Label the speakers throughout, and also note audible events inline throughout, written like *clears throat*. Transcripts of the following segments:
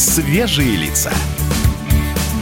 Speaker 1: Свежие лица.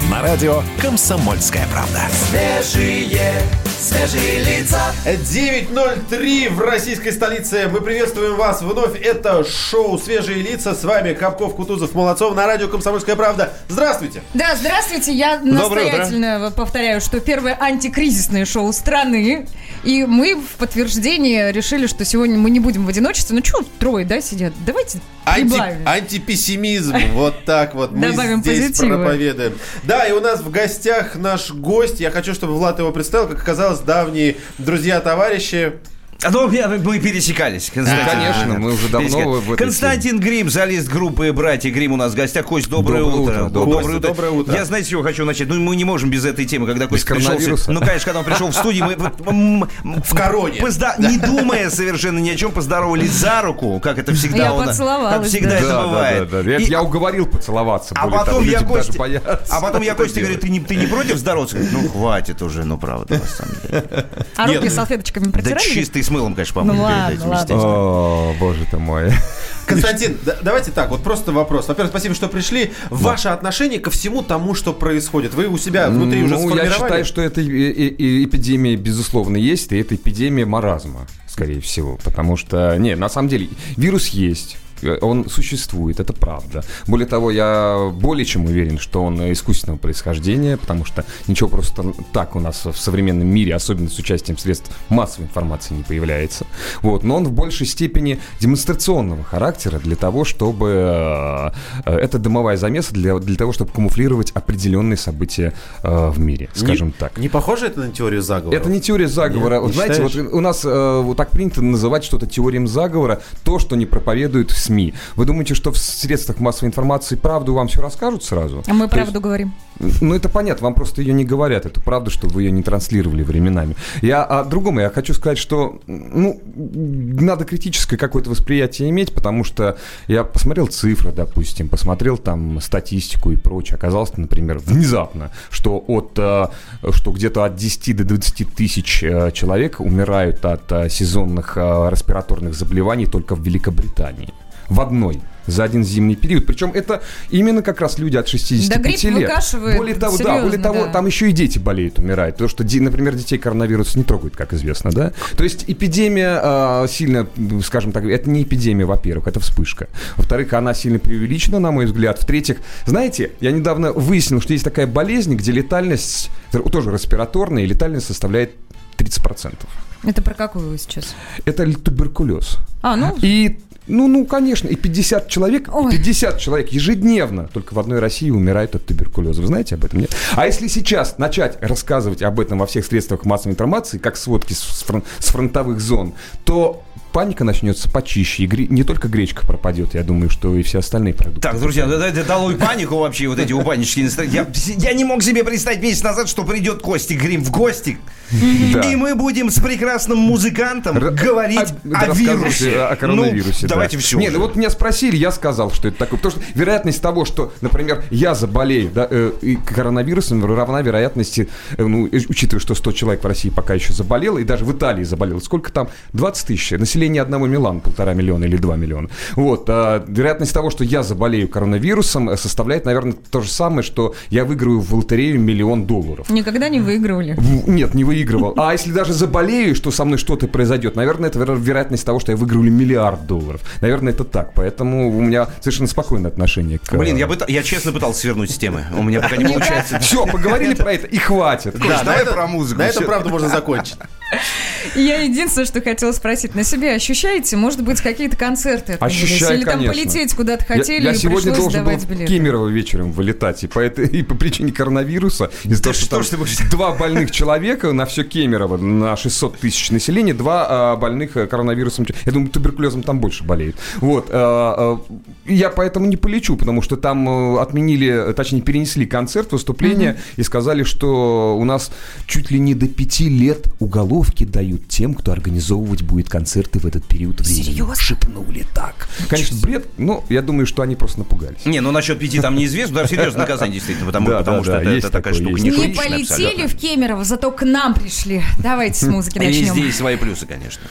Speaker 1: На радио «Комсомольская правда».
Speaker 2: Свежие, свежие лица.
Speaker 3: 9.03 в российской столице. Мы приветствуем вас вновь. Это шоу «Свежие лица». С вами Капков, Кутузов, Молодцов на радио «Комсомольская правда». Здравствуйте.
Speaker 4: Да, здравствуйте. Я
Speaker 3: Доброе
Speaker 4: настоятельно повторяю, что первое антикризисное шоу страны. И мы в подтверждение решили, что сегодня мы не будем в одиночестве. Ну, что трое, да, сидят? Давайте
Speaker 3: Анти,
Speaker 4: прибавим.
Speaker 3: антипессимизм. Вот так вот. Мы
Speaker 4: Добавим
Speaker 3: здесь
Speaker 4: позитива.
Speaker 3: проповедуем. Да, и у нас в гостях наш гость. Я хочу, чтобы Влад его представил. Как оказалось, давние друзья-товарищи.
Speaker 5: А то мы пересекались. Константин.
Speaker 6: конечно, мы уже давно в этой
Speaker 5: Константин Грим, солист группы «Братья Грим» у нас в гостях. Кость, доброе,
Speaker 6: Доброе
Speaker 5: утро.
Speaker 6: утро, доброе
Speaker 3: Костя, доброе утро.
Speaker 5: Я, знаете, чего хочу начать? Ну, мы не можем без этой темы, когда Кость пришел...
Speaker 6: коронавируса?
Speaker 5: Ну, конечно, когда он пришел в студию, мы...
Speaker 3: В короне.
Speaker 5: позда- Не думая совершенно ни о чем, поздоровались за руку, как это всегда
Speaker 4: Я
Speaker 5: у нас. Как всегда
Speaker 4: да.
Speaker 5: это
Speaker 6: Да, да,
Speaker 5: бывает.
Speaker 6: да, да.
Speaker 5: И-
Speaker 6: Я уговорил поцеловаться.
Speaker 5: А потом
Speaker 6: того,
Speaker 5: я
Speaker 6: боятся
Speaker 5: а потом я
Speaker 6: это
Speaker 5: Косте говорю, ты не, ты не против здороваться? Говорит, Ну, хватит уже, ну, правда, на самом деле.
Speaker 4: А руки
Speaker 3: ну,
Speaker 4: салфеточками
Speaker 5: Да
Speaker 4: протирали?
Speaker 5: чистый с мылом, конечно,
Speaker 4: Ну
Speaker 5: помыть
Speaker 4: ладно,
Speaker 5: перед этим,
Speaker 4: ладно.
Speaker 5: естественно.
Speaker 6: О, боже ты мой. *laughs*
Speaker 3: Константин, да- давайте так, вот просто вопрос. Во-первых, спасибо, что пришли. Ваше отношение ко всему тому, что происходит. Вы у себя внутри уже
Speaker 6: ну, я
Speaker 3: сформировали?
Speaker 6: считаю, что эта эпидемия, безусловно, есть, и это эпидемия маразма, скорее всего. Потому что, не, на самом деле, вирус есть. Он существует, это правда. Более того, я более чем уверен, что он искусственного происхождения, потому что ничего просто так у нас в современном мире, особенно с участием средств массовой информации, не появляется. Вот. Но он в большей степени демонстрационного характера для того, чтобы... э, Это дымовая замеса для, для того, чтобы камуфлировать определенные события э, в мире, скажем
Speaker 3: не,
Speaker 6: так.
Speaker 3: Не похоже это на теорию заговора?
Speaker 6: Это не теория заговора.
Speaker 3: Нет,
Speaker 6: вот
Speaker 3: не
Speaker 6: знаете, вот у нас э, вот так принято называть что-то теорией заговора, то, что не проповедуют СМИ. Вы думаете, что в средствах массовой информации правду вам все расскажут сразу?
Speaker 4: А мы
Speaker 6: То есть-
Speaker 4: правду говорим.
Speaker 6: ну, это понятно, вам просто ее не говорят, эту правду, чтобы вы ее не транслировали временами. Я о другом, я хочу сказать, что, ну, надо критическое какое-то восприятие иметь, потому что я посмотрел цифры, допустим, посмотрел там статистику и прочее. Оказалось, например, внезапно, что от, э, что где-то от 10 до 20 тысяч э, человек умирают от э, сезонных респираторных заболеваний только в Великобритании. В одной за один зимний период. Причем это именно как раз люди от 65
Speaker 4: Да грипп
Speaker 6: лет.
Speaker 4: выкашивает,
Speaker 6: Более того, да, более того,
Speaker 4: да.
Speaker 6: там еще и дети болеют, умирают. Потому что, например, детей коронавирус не трогает, как известно, да? То есть эпидемия а, сильно, скажем так, это не эпидемия, во-первых, это вспышка. Во-вторых, она сильно преувеличена, на мой взгляд. В-третьих, знаете, я недавно выяснил, что есть такая болезнь, где летальность, э, тоже респираторная, и летальность составляет 30%.
Speaker 4: Это про какую вы сейчас?
Speaker 6: Это туберкулез.
Speaker 4: А, ну,
Speaker 6: И ну, ну, конечно, и 50 человек,
Speaker 4: Ой.
Speaker 6: 50 человек ежедневно только в одной России умирают от туберкулеза. Вы знаете об этом? Нет? А если сейчас начать рассказывать об этом во всех средствах массовой информации, как сводки с фрон- с фронтовых зон, то паника начнется почище. И гре- не только гречка пропадет, я думаю, что и все остальные продукты.
Speaker 5: Так, друзья, да- давайте долой панику вообще, вот эти упаднические настроения. Я, не мог себе представить месяц назад, что придет Костя Грим в гости, и мы будем с прекрасным музыкантом говорить
Speaker 6: а-
Speaker 5: о, вирусе.
Speaker 6: О коронавирусе.
Speaker 5: Ну,
Speaker 6: да.
Speaker 5: давайте все.
Speaker 6: Не, ну вот меня спросили, я сказал, что это такое. Потому что вероятность того, что, например, я заболею э, и коронавирусом, равна вероятности, э, ну, э, учитывая, что 100 человек в России пока еще заболело, и даже в Италии заболело. Сколько там? 20 тысяч. Население одного Милана полтора миллиона или 2 миллиона. Вот. а вероятность того, что я заболею коронавирусом, э, составляет, наверное, то же самое, что я выиграю в лотерею миллион долларов.
Speaker 4: никогда не выигрывали.
Speaker 6: В- Нет, не выигрывал. А если даже заболею, что со мной что-то произойдет, наверное, это веро- вероятность того, что я выиграю миллиард долларов. Наверное, это так. Поэтому у меня совершенно спокойное отношение к...
Speaker 5: Блин, я, пыта- я честно пытался свернуть с темы. У меня пока не получается. *laughs*
Speaker 6: Все, поговорили про это и хватит.
Speaker 5: Да, давай
Speaker 3: это-
Speaker 5: про музыку.
Speaker 3: На этом, правда, можно закончить.
Speaker 4: Я единственное, что хотела спросить. На себе ощущаете, может быть, какие-то концерты?
Speaker 6: Ощущаю,
Speaker 4: Или там
Speaker 6: конечно.
Speaker 4: полететь куда-то
Speaker 6: Я-
Speaker 4: хотели
Speaker 6: я,
Speaker 4: и
Speaker 6: сегодня
Speaker 4: пришлось
Speaker 6: должен был в
Speaker 4: билеты?
Speaker 6: Кемерово вечером вылетать. И по, этой- и по причине коронавируса, из-за того, что,
Speaker 5: что
Speaker 6: там два больных человека на все Кемерово, на 600 тысяч населения, два а, больных э, коронавирусом. Я думаю, туберкулезом там больше болеют. Вот. а, а, я поэтому не полечу, потому что там отменили, точнее, перенесли концерт, выступление и сказали, что у нас чуть ли не до пяти лет уголовки дают тем, кто организовывать будет концерты в этот период времени.
Speaker 4: Серьезно?
Speaker 6: Шепнули так. Конечно, бред, но я думаю, что они просто напугались.
Speaker 5: Не, ну насчет пяти там неизвестно, даже серьезное наказание действительно, потому,
Speaker 6: Да,
Speaker 5: потому
Speaker 6: да,
Speaker 5: что
Speaker 6: да,
Speaker 5: это,
Speaker 6: есть
Speaker 5: это такая
Speaker 6: такое,
Speaker 5: штука.
Speaker 4: Не
Speaker 5: неприличная
Speaker 4: полетели
Speaker 5: абсолютно.
Speaker 4: в Кемерово, зато к нам пришли. Давайте с музыки
Speaker 5: И
Speaker 4: начнем.
Speaker 5: везде есть свои плюсы, конечно.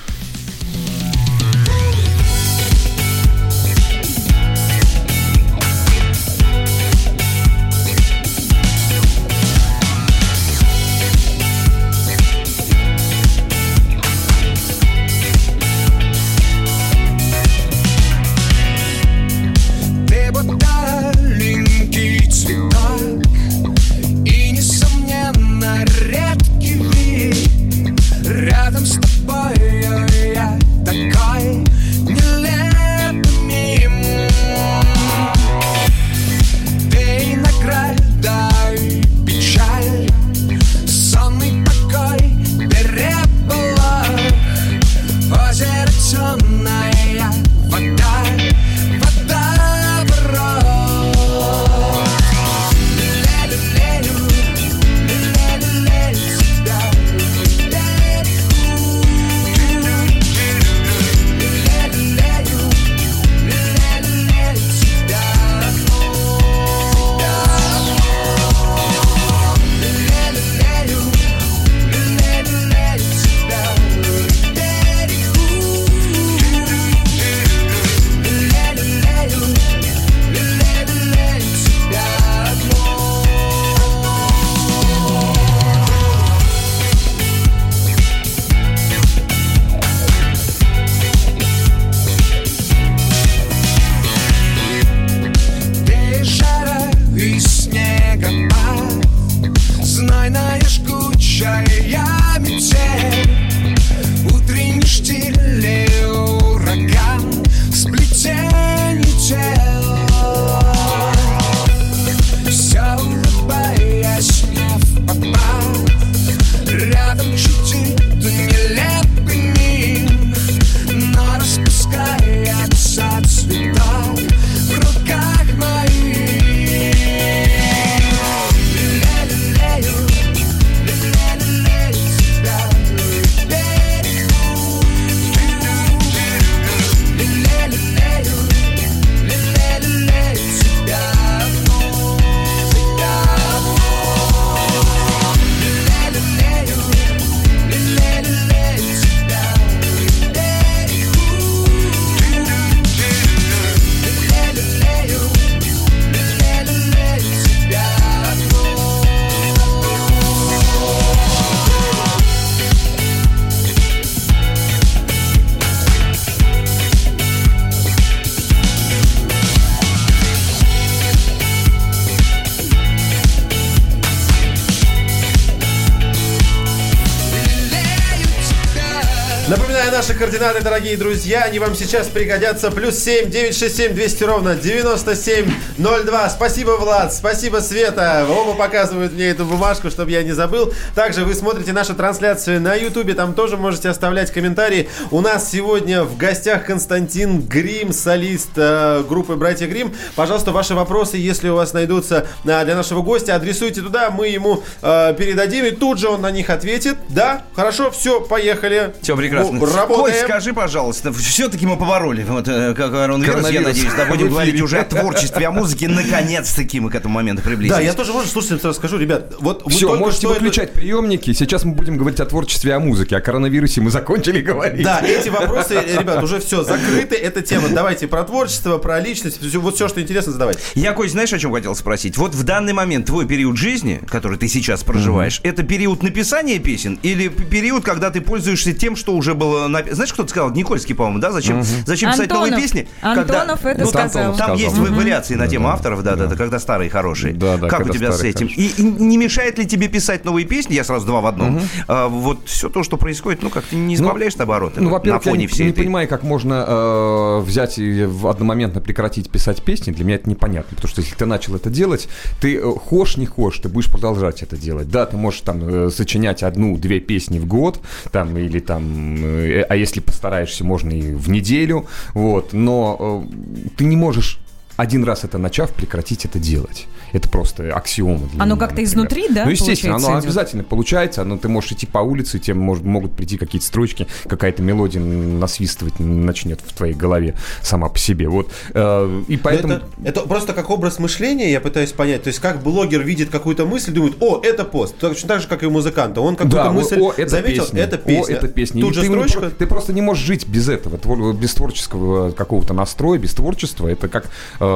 Speaker 3: Координаты, дорогие друзья. Они вам сейчас пригодятся. Плюс 7 967 200 ровно 9702. Спасибо, Влад. Спасибо, Света. Оба показывают мне эту бумажку, чтобы я не забыл. Также вы смотрите нашу трансляцию на Ютубе. Там тоже можете оставлять комментарии. У нас сегодня в гостях Константин Грим, солист э, группы «Братья Грим». Пожалуйста, ваши вопросы, если у вас найдутся э, для нашего гостя, адресуйте туда. Мы ему э, передадим, и тут же он на них ответит. Да? Хорошо, все, поехали.
Speaker 5: Все прекрасно.
Speaker 3: Ну, работаем.
Speaker 5: Скажи, пожалуйста, все-таки мы побороли вот, э, коронавирус, я
Speaker 6: Коронавирус.
Speaker 5: надеюсь, да, будем говорить уже о творчестве, о музыке. Наконец-таки мы к этому моменту приблизились.
Speaker 3: Да, я тоже, можно, слушайте, сразу скажу, ребят, вот
Speaker 6: Все, можете выключать приемники. Сейчас мы будем говорить о творчестве, о музыке. О коронавирусе мы закончили говорить.
Speaker 3: Да, эти вопросы, э, ребят, уже все, закрыты, эта тема. Давайте про творчество, про личность, вот все, что интересно, задавайте.
Speaker 5: Я, Кость, знаешь, о чем хотел спросить? Вот в данный момент твой период жизни, который ты сейчас проживаешь, это период написания песен или период, когда ты пользуешься тем, что уже было написано? Знаешь, кто-то сказал? Никольский, по-моему, да? Зачем, зачем писать новые
Speaker 4: Антонов.
Speaker 5: песни?
Speaker 4: Антонов это
Speaker 5: ну, там,
Speaker 4: сказал.
Speaker 5: Там
Speaker 6: Сказал.
Speaker 5: есть вы- вариации на тему авторов, да, да, да, когда старые хорошие.
Speaker 6: Да, да,
Speaker 5: как у
Speaker 6: когда
Speaker 5: тебя с этим? И, и не мешает ли тебе писать новые песни? Я сразу два в одном. А, вот все то, что происходит, ну как ты не избавляешь обороты
Speaker 6: Ну,
Speaker 5: вот, на
Speaker 6: во-первых, я
Speaker 5: фоне
Speaker 6: не, не понимаю, как можно э, взять и в одномоментно прекратить писать песни. Для меня это непонятно. Потому что если ты начал это делать, ты э, хошь, не хошь, ты будешь продолжать это делать. Да, ты можешь там э, сочинять одну-две песни в год, там, или там, э, а если постараешься, можно и в неделю, вот, но э, ты не можешь один раз это начав, прекратить это делать. Это просто аксиома для
Speaker 4: Оно
Speaker 6: меня,
Speaker 4: как-то
Speaker 6: например.
Speaker 4: изнутри, да,
Speaker 6: Ну, естественно, оно
Speaker 4: идет?
Speaker 6: обязательно получается. Оно, ты можешь идти по улице, тебе мож- могут прийти какие-то строчки, какая-то мелодия насвистывать начнет в твоей голове сама по себе. Вот. э, и поэтому...
Speaker 3: Это, это просто как образ мышления, я пытаюсь понять. То есть, как блогер видит какую-то мысль, думает, о, это пост. Точно так же, как и у музыканта. Он какую-то
Speaker 6: Да,
Speaker 3: мысль
Speaker 6: о, это
Speaker 3: заметил,
Speaker 6: песня.
Speaker 3: это песня.
Speaker 6: О, это песня.
Speaker 3: Тут
Speaker 6: И
Speaker 3: же
Speaker 6: ты,
Speaker 3: строчка.
Speaker 6: ты просто не можешь жить без этого, без творческого какого-то настроя, без творчества. Это как э,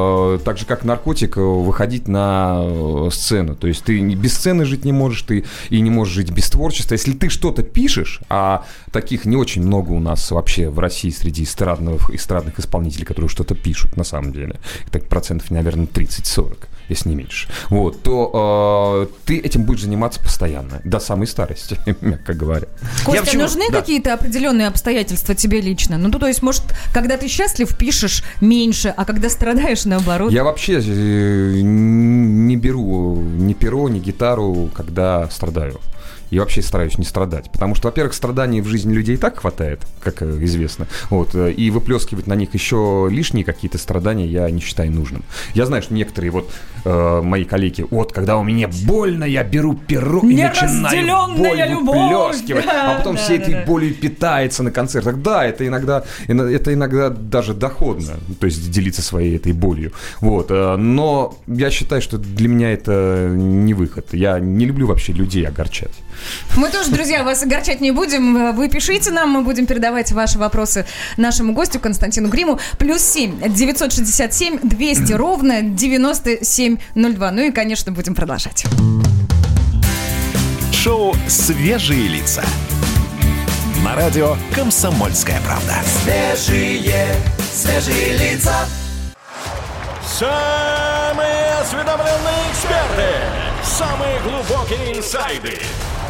Speaker 6: так же, как наркотик, э, выходить на э, сцену. То есть ты без сцены жить не можешь, ты и не можешь жить без творчества. Если ты что-то пишешь, а таких не очень много у нас вообще в России среди эстрадных, эстрадных исполнителей, которые что-то пишут на самом деле. Так процентов, наверное, 30-40 если не меньше, вот, то э, ты этим будешь заниматься постоянно, до самой старости, *laughs* мягко говоря.
Speaker 4: Костя,
Speaker 5: почему-
Speaker 4: нужны
Speaker 5: да.
Speaker 4: какие-то определенные обстоятельства тебе лично? Ну, то есть, может, когда ты счастлив, пишешь меньше, а когда страдаешь, наоборот.
Speaker 6: Я вообще э, не беру ни перо, ни гитару, когда страдаю. И вообще стараюсь не страдать. Потому что, во-первых, страданий в жизни людей и так хватает, как э, известно. Вот. э, И выплескивать на них еще лишние какие-то страдания я не считаю нужным. Я знаю, что некоторые вот э, мои коллеги, вот, когда у меня больно, я беру перо и начинаю боль
Speaker 4: любовь.
Speaker 6: выплескивать.
Speaker 4: Да,
Speaker 6: А потом
Speaker 4: да,
Speaker 6: всей
Speaker 4: да,
Speaker 6: этой
Speaker 4: да.
Speaker 6: болью питается на концертах. Да, это иногда, ино- это иногда даже доходно, то есть делиться своей этой болью. Вот, э, но я считаю, что для меня это не выход. Я не люблю вообще людей огорчать.
Speaker 4: Мы тоже, друзья, вас огорчать не будем. Вы пишите нам, мы будем передавать ваши вопросы нашему гостю Константину Гриму. Плюс 7 967 200 ровно 9702. Ну и, конечно, будем продолжать.
Speaker 1: Шоу «Свежие лица». На радио «Комсомольская правда».
Speaker 2: Свежие, свежие лица.
Speaker 7: Самые осведомленные эксперты, самые глубокие инсайды,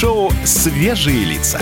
Speaker 1: Шоу «Свежие лица».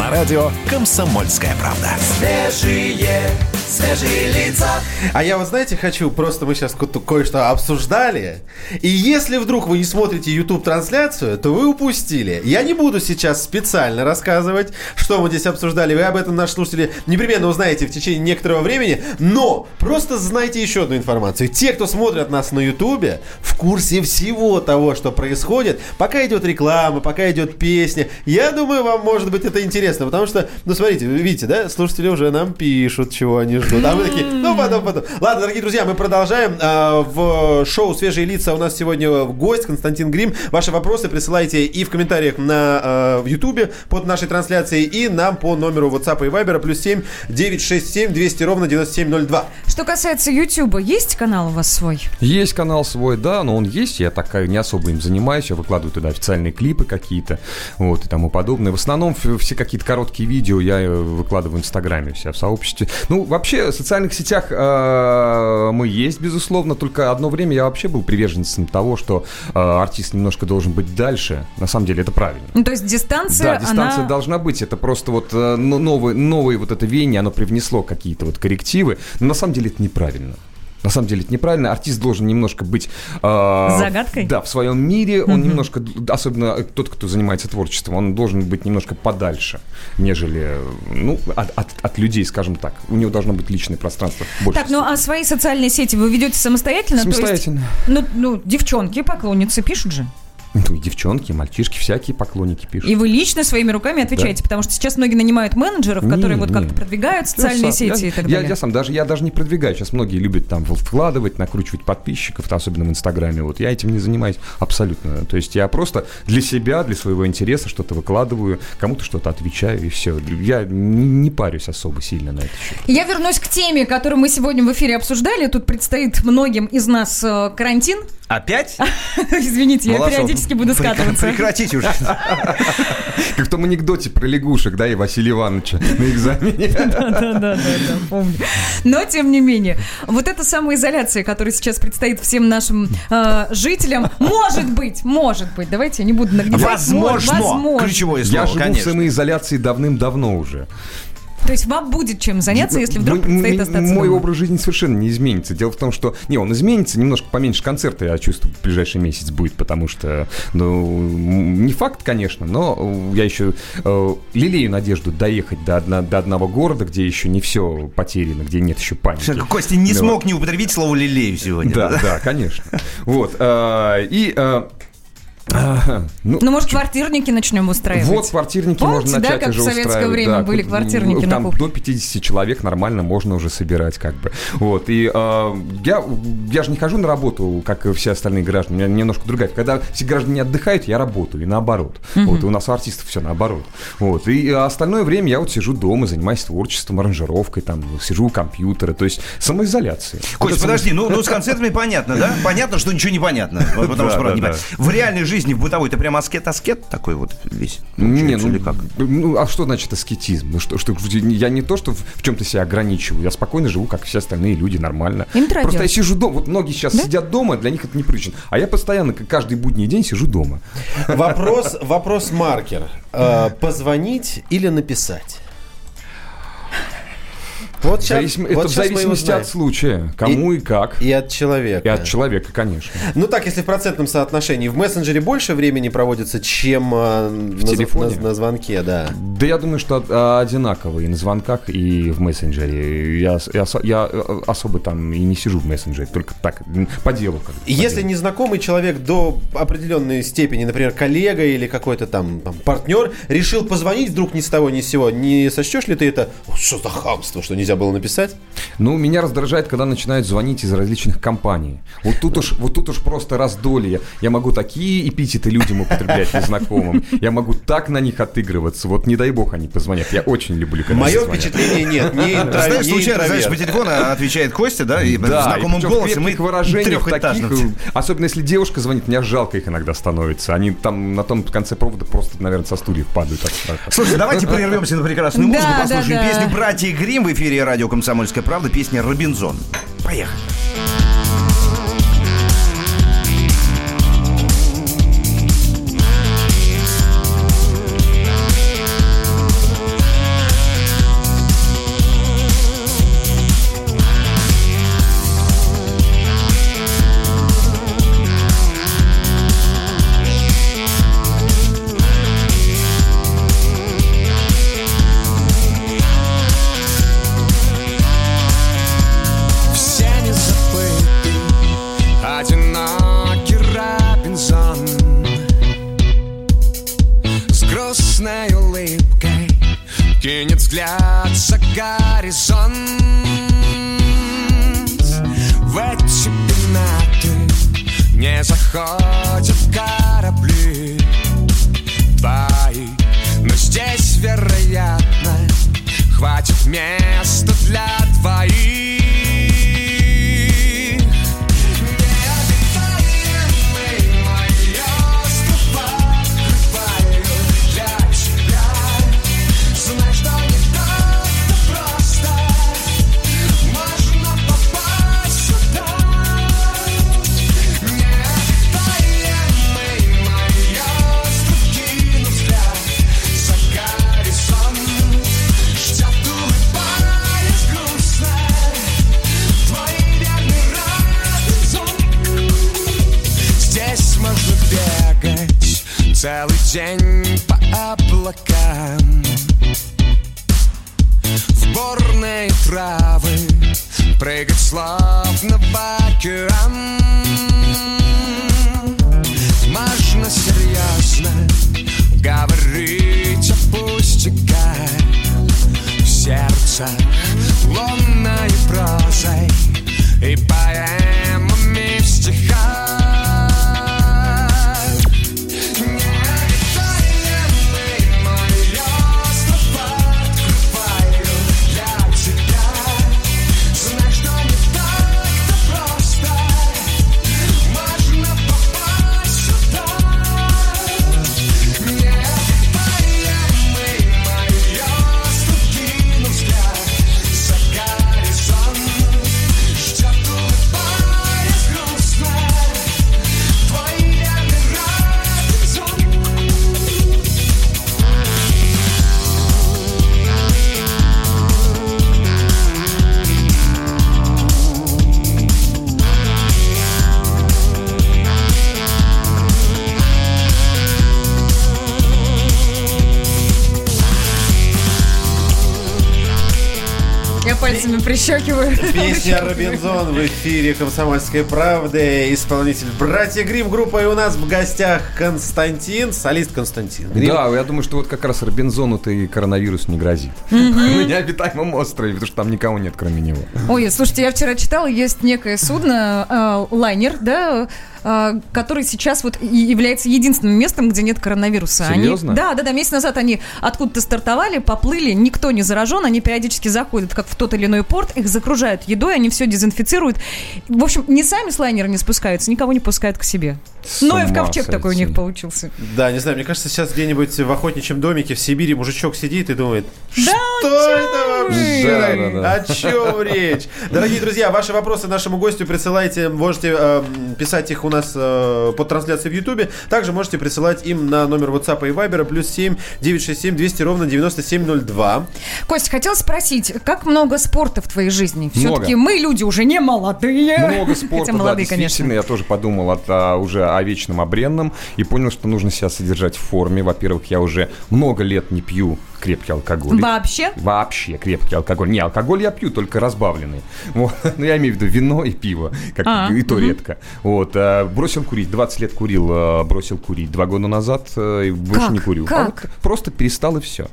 Speaker 1: На радио «Комсомольская правда».
Speaker 2: Свежие, свежие лица.
Speaker 3: А я вот, знаете, хочу, просто мы сейчас ко- кое-что обсуждали. И если вдруг вы не смотрите YouTube-трансляцию, то вы упустили. Я не буду сейчас специально рассказывать, что мы здесь обсуждали. Вы об этом, наши слушатели, непременно узнаете в течение некоторого времени. Но просто знайте еще одну информацию. Те, кто смотрят нас на YouTube, в курсе всего того, что происходит. Пока идет реклама, пока идет песня. Я думаю, вам может быть это интересно. Потому что, ну смотрите, видите, да, слушатели уже нам пишут, чего они не ждут. А вы такие, ну потом, потом. Ладно, дорогие друзья, мы продолжаем. А, В шоу «Свежие лица» у нас сегодня гость Константин Грим. Ваши вопросы присылайте и в комментариях на а, в Ютубе под нашей трансляцией, и нам по номеру WhatsApp и Viber плюс 7 967 200 ровно 9702.
Speaker 4: Что касается Ютуба, есть канал у вас свой?
Speaker 6: Есть канал свой, да, но он есть, я так не особо им занимаюсь, я выкладываю туда официальные клипы какие-то, вот, и тому подобное. В основном все какие-то короткие видео я э, выкладываю в Инстаграме, вся в сообществе. Ну, вообще, в социальных сетях э, мы есть, безусловно, только одно время я вообще был приверженцем того, что э, артист немножко должен быть дальше. На самом деле это правильно.
Speaker 4: Ну, то есть дистанция,
Speaker 6: Да, дистанция
Speaker 4: она...
Speaker 6: должна быть. Это просто вот э, новое, новое вот это веяние, оно привнесло какие-то вот коррективы. Но на самом деле это неправильно. На самом деле это неправильно. Артист должен немножко быть... э,
Speaker 4: Загадкой?
Speaker 6: Да, в своем мире. Он немножко, особенно тот, кто занимается творчеством, он должен быть немножко подальше, нежели, ну, от, от- от людей, скажем так. У него должно быть личное пространство. больше
Speaker 4: Так, ну а свои социальные сети вы ведете самостоятельно? То есть-
Speaker 6: Самостоятельно.
Speaker 4: ну, ну, девчонки, поклонницы пишут же.
Speaker 6: Ну, и девчонки, и мальчишки, всякие поклонники пишут.
Speaker 4: И вы лично своими руками отвечаете, потому что сейчас многие нанимают менеджеров,
Speaker 6: Не,
Speaker 4: которые вот
Speaker 6: не.
Speaker 4: как-то продвигают
Speaker 6: Я
Speaker 4: социальные
Speaker 6: сам-
Speaker 4: сети
Speaker 6: я,
Speaker 4: и так
Speaker 6: я-
Speaker 4: далее.
Speaker 6: Я сам даже я даже не продвигаю. Сейчас многие любят там вкладывать, накручивать подписчиков, особенно в Инстаграме. Вот я этим не занимаюсь абсолютно. То есть я просто для себя, для своего интереса что-то выкладываю, кому-то что-то отвечаю и все. Я не, не парюсь особо сильно на это счет.
Speaker 4: Я вернусь к теме, которую мы сегодня в эфире обсуждали. Тут предстоит многим из нас э, карантин.
Speaker 5: Опять? *laughs*
Speaker 4: Извините, я
Speaker 5: Молодцов.
Speaker 4: Периодически буду скатываться.
Speaker 5: Прекратите уже. *laughs*
Speaker 6: Как в том анекдоте про лягушек, да, и Василия Ивановича на экзамене. *laughs*
Speaker 4: Да-да-да, помню. Но, тем не менее, вот эта самоизоляция, которая сейчас предстоит всем нашим э, жителям, может быть, может быть, давайте я не буду нагнетать.
Speaker 5: Возможно.
Speaker 4: Возможно.
Speaker 5: Ключевое слово,
Speaker 6: Я живу в самоизоляции давным-давно уже.
Speaker 4: То есть вам будет чем заняться, если вдруг
Speaker 6: М-
Speaker 4: предстоит остаться
Speaker 6: Мой
Speaker 4: дома?
Speaker 6: образ жизни совершенно не изменится. Дело в том, что... Не, он изменится, немножко поменьше концерта, я чувствую, в ближайший месяц будет, потому что, ну, не факт, конечно, но э, я еще э, лелею надежду доехать до, одна- до одного города, где еще не все потеряно, где нет еще паники.
Speaker 5: Костя не
Speaker 6: Ну,
Speaker 5: смог не употребить слово «лелею» сегодня.
Speaker 6: Да, да, конечно. Вот. э, И... ну,
Speaker 4: Ну, может, квартирники начнем устраивать?
Speaker 6: вот квартирники
Speaker 4: Помните,
Speaker 6: можно
Speaker 4: да,
Speaker 6: начать
Speaker 4: как в
Speaker 6: уже
Speaker 4: советское
Speaker 6: устраивать,
Speaker 4: время
Speaker 6: да,
Speaker 4: были квартирники на
Speaker 6: Там
Speaker 4: кухне?
Speaker 6: до 50 человек нормально можно уже собирать как бы. Вот, и э, я, я же не хожу на работу, как и все остальные граждане, у меня немножко другая. Когда все граждане отдыхают, я работаю, и наоборот. Вот, и у нас у артистов все наоборот. Вот, и остальное время я вот сижу дома, занимаюсь творчеством, аранжировкой, там, сижу у компьютера, то есть самоизоляция. Вот
Speaker 5: Кость,
Speaker 6: это
Speaker 5: подожди, ну, ну с концертами понятно, да? Понятно, что ничего не понятно. Вот Потому
Speaker 6: Да,
Speaker 5: что, правда,
Speaker 6: да,
Speaker 5: не
Speaker 6: да.
Speaker 5: понятно. В реальной жизни, в бытовой, ты прям аскет-аскет такой вот весь?
Speaker 6: Не, ну,
Speaker 5: или как?
Speaker 6: ну, а что значит аскетизм? Ну, что, что, я не то, что в, в чем-то себя ограничиваю, я спокойно живу, как все остальные люди, нормально.
Speaker 4: Тратят.
Speaker 6: Просто я сижу дома, вот многие сейчас сидят дома, для них это непривычно. А я постоянно, как каждый будний день сижу дома.
Speaker 3: Вопрос, вопрос маркер. Э, Позвонить или написать? Вот
Speaker 6: В
Speaker 3: щас-
Speaker 6: зависим-
Speaker 3: вот
Speaker 6: это в зависимости от случая, кому и, как.
Speaker 3: И от человека.
Speaker 6: И от человека, конечно.
Speaker 3: Ну так, если в процентном соотношении. В мессенджере больше времени проводится, чем э, на,
Speaker 6: телефоне?
Speaker 3: на- на звонке, да.
Speaker 6: Да я думаю, что а, одинаково и на звонках, и в мессенджере. Я, я, я, э, особо там и не сижу в мессенджере, только так, по делу. Как бы, по
Speaker 3: Если
Speaker 6: делу.
Speaker 3: незнакомый человек до определенной степени, например, коллега или какой-то там, там партнер, решил позвонить вдруг ни с того ни с сего, не сочтешь ли ты это? «О, Что за хамство, что нельзя было написать?
Speaker 6: Ну, меня раздражает, когда начинают звонить из различных компаний. Вот тут уж, вот тут уж просто раздолье. Я могу такие эпитеты людям употреблять незнакомым. Я могу так на них отыгрываться. Вот не дай бог они позвонят. Я очень люблю, когда
Speaker 3: Мое впечатление нет, не, интро-
Speaker 5: Знаешь,
Speaker 3: не
Speaker 5: случайно, знаешь, по телефону отвечает Костя, да, и
Speaker 6: Да,
Speaker 5: знакомым
Speaker 6: и в
Speaker 5: голосом, и
Speaker 6: крепких выражениях таких, э, особенно если девушка звонит, мне жалко их иногда становится. Они там на том конце провода просто, наверное, со стульев падают.
Speaker 5: Слушай, давайте прервемся на прекрасную музыку, послушаем песню «Братья Грим» в эфире радио «Комсомольская правда», песня «Робинзон». Поехали.
Speaker 4: Прищекиваю.
Speaker 3: Песня «Робинзон» в эфире «Комсомольской правды». Исполнитель «Братья Грим группа». И у нас в гостях Константин, солист Константин. Грим.
Speaker 6: Да, я думаю, что вот как раз Робинзону-то и коронавирус не грозит. *laughs* На необитаемом острове, потому что там никого нет, кроме него.
Speaker 4: Ой, слушайте, я вчера читала, есть некое судно, э, лайнер, да, который сейчас вот и является единственным местом, где нет коронавируса. Они-
Speaker 6: Серьезно?
Speaker 4: да, да, да. Месяц назад они откуда-то стартовали, поплыли, никто не заражен, они периодически заходят как в тот или иной порт, их загружают едой, они все дезинфицируют. В общем, не сами с лайнера не спускаются, никого не пускают к себе.
Speaker 6: С
Speaker 4: Ноев
Speaker 6: ума
Speaker 4: ковчег такой у
Speaker 6: сойти.
Speaker 4: них получился.
Speaker 3: Да, не знаю, мне кажется, сейчас где-нибудь в охотничьем домике в Сибири мужичок сидит и думает,
Speaker 4: Да,
Speaker 3: что это вообще?
Speaker 6: Да, да, да.
Speaker 3: О чем речь? Дорогие друзья, ваши вопросы нашему гостю присылайте, можете э, писать их у нас э, под трансляцией в Ютубе, также можете присылать им на номер WhatsApp и Viber плюс 7 967 200 ровно 9702.
Speaker 4: Костя, хотел спросить, как много спорта в твоей жизни? Все-таки мы люди уже не молодые.
Speaker 6: Много спорта,
Speaker 4: Хотя
Speaker 6: да,
Speaker 4: молодые,
Speaker 6: действительно.
Speaker 4: конечно.
Speaker 6: Я тоже подумал от, а, уже о вечном, о бренном и понял, что нужно себя содержать в форме. Во-первых, я уже много лет не пью крепкий алкоголь.
Speaker 4: Вообще?
Speaker 6: Вообще крепкий алкоголь. Не, алкоголь я пью, только разбавленный. Вот. *laughs* Ну, я имею в виду вино и пиво, как
Speaker 4: А,
Speaker 6: и то
Speaker 4: мгм.
Speaker 6: редко. Вот. а, Бросил курить. 20 лет курил, а, бросил курить. Два года назад э, и больше
Speaker 4: Как?
Speaker 6: не курю.
Speaker 4: Как?
Speaker 6: А вот просто перестал и все.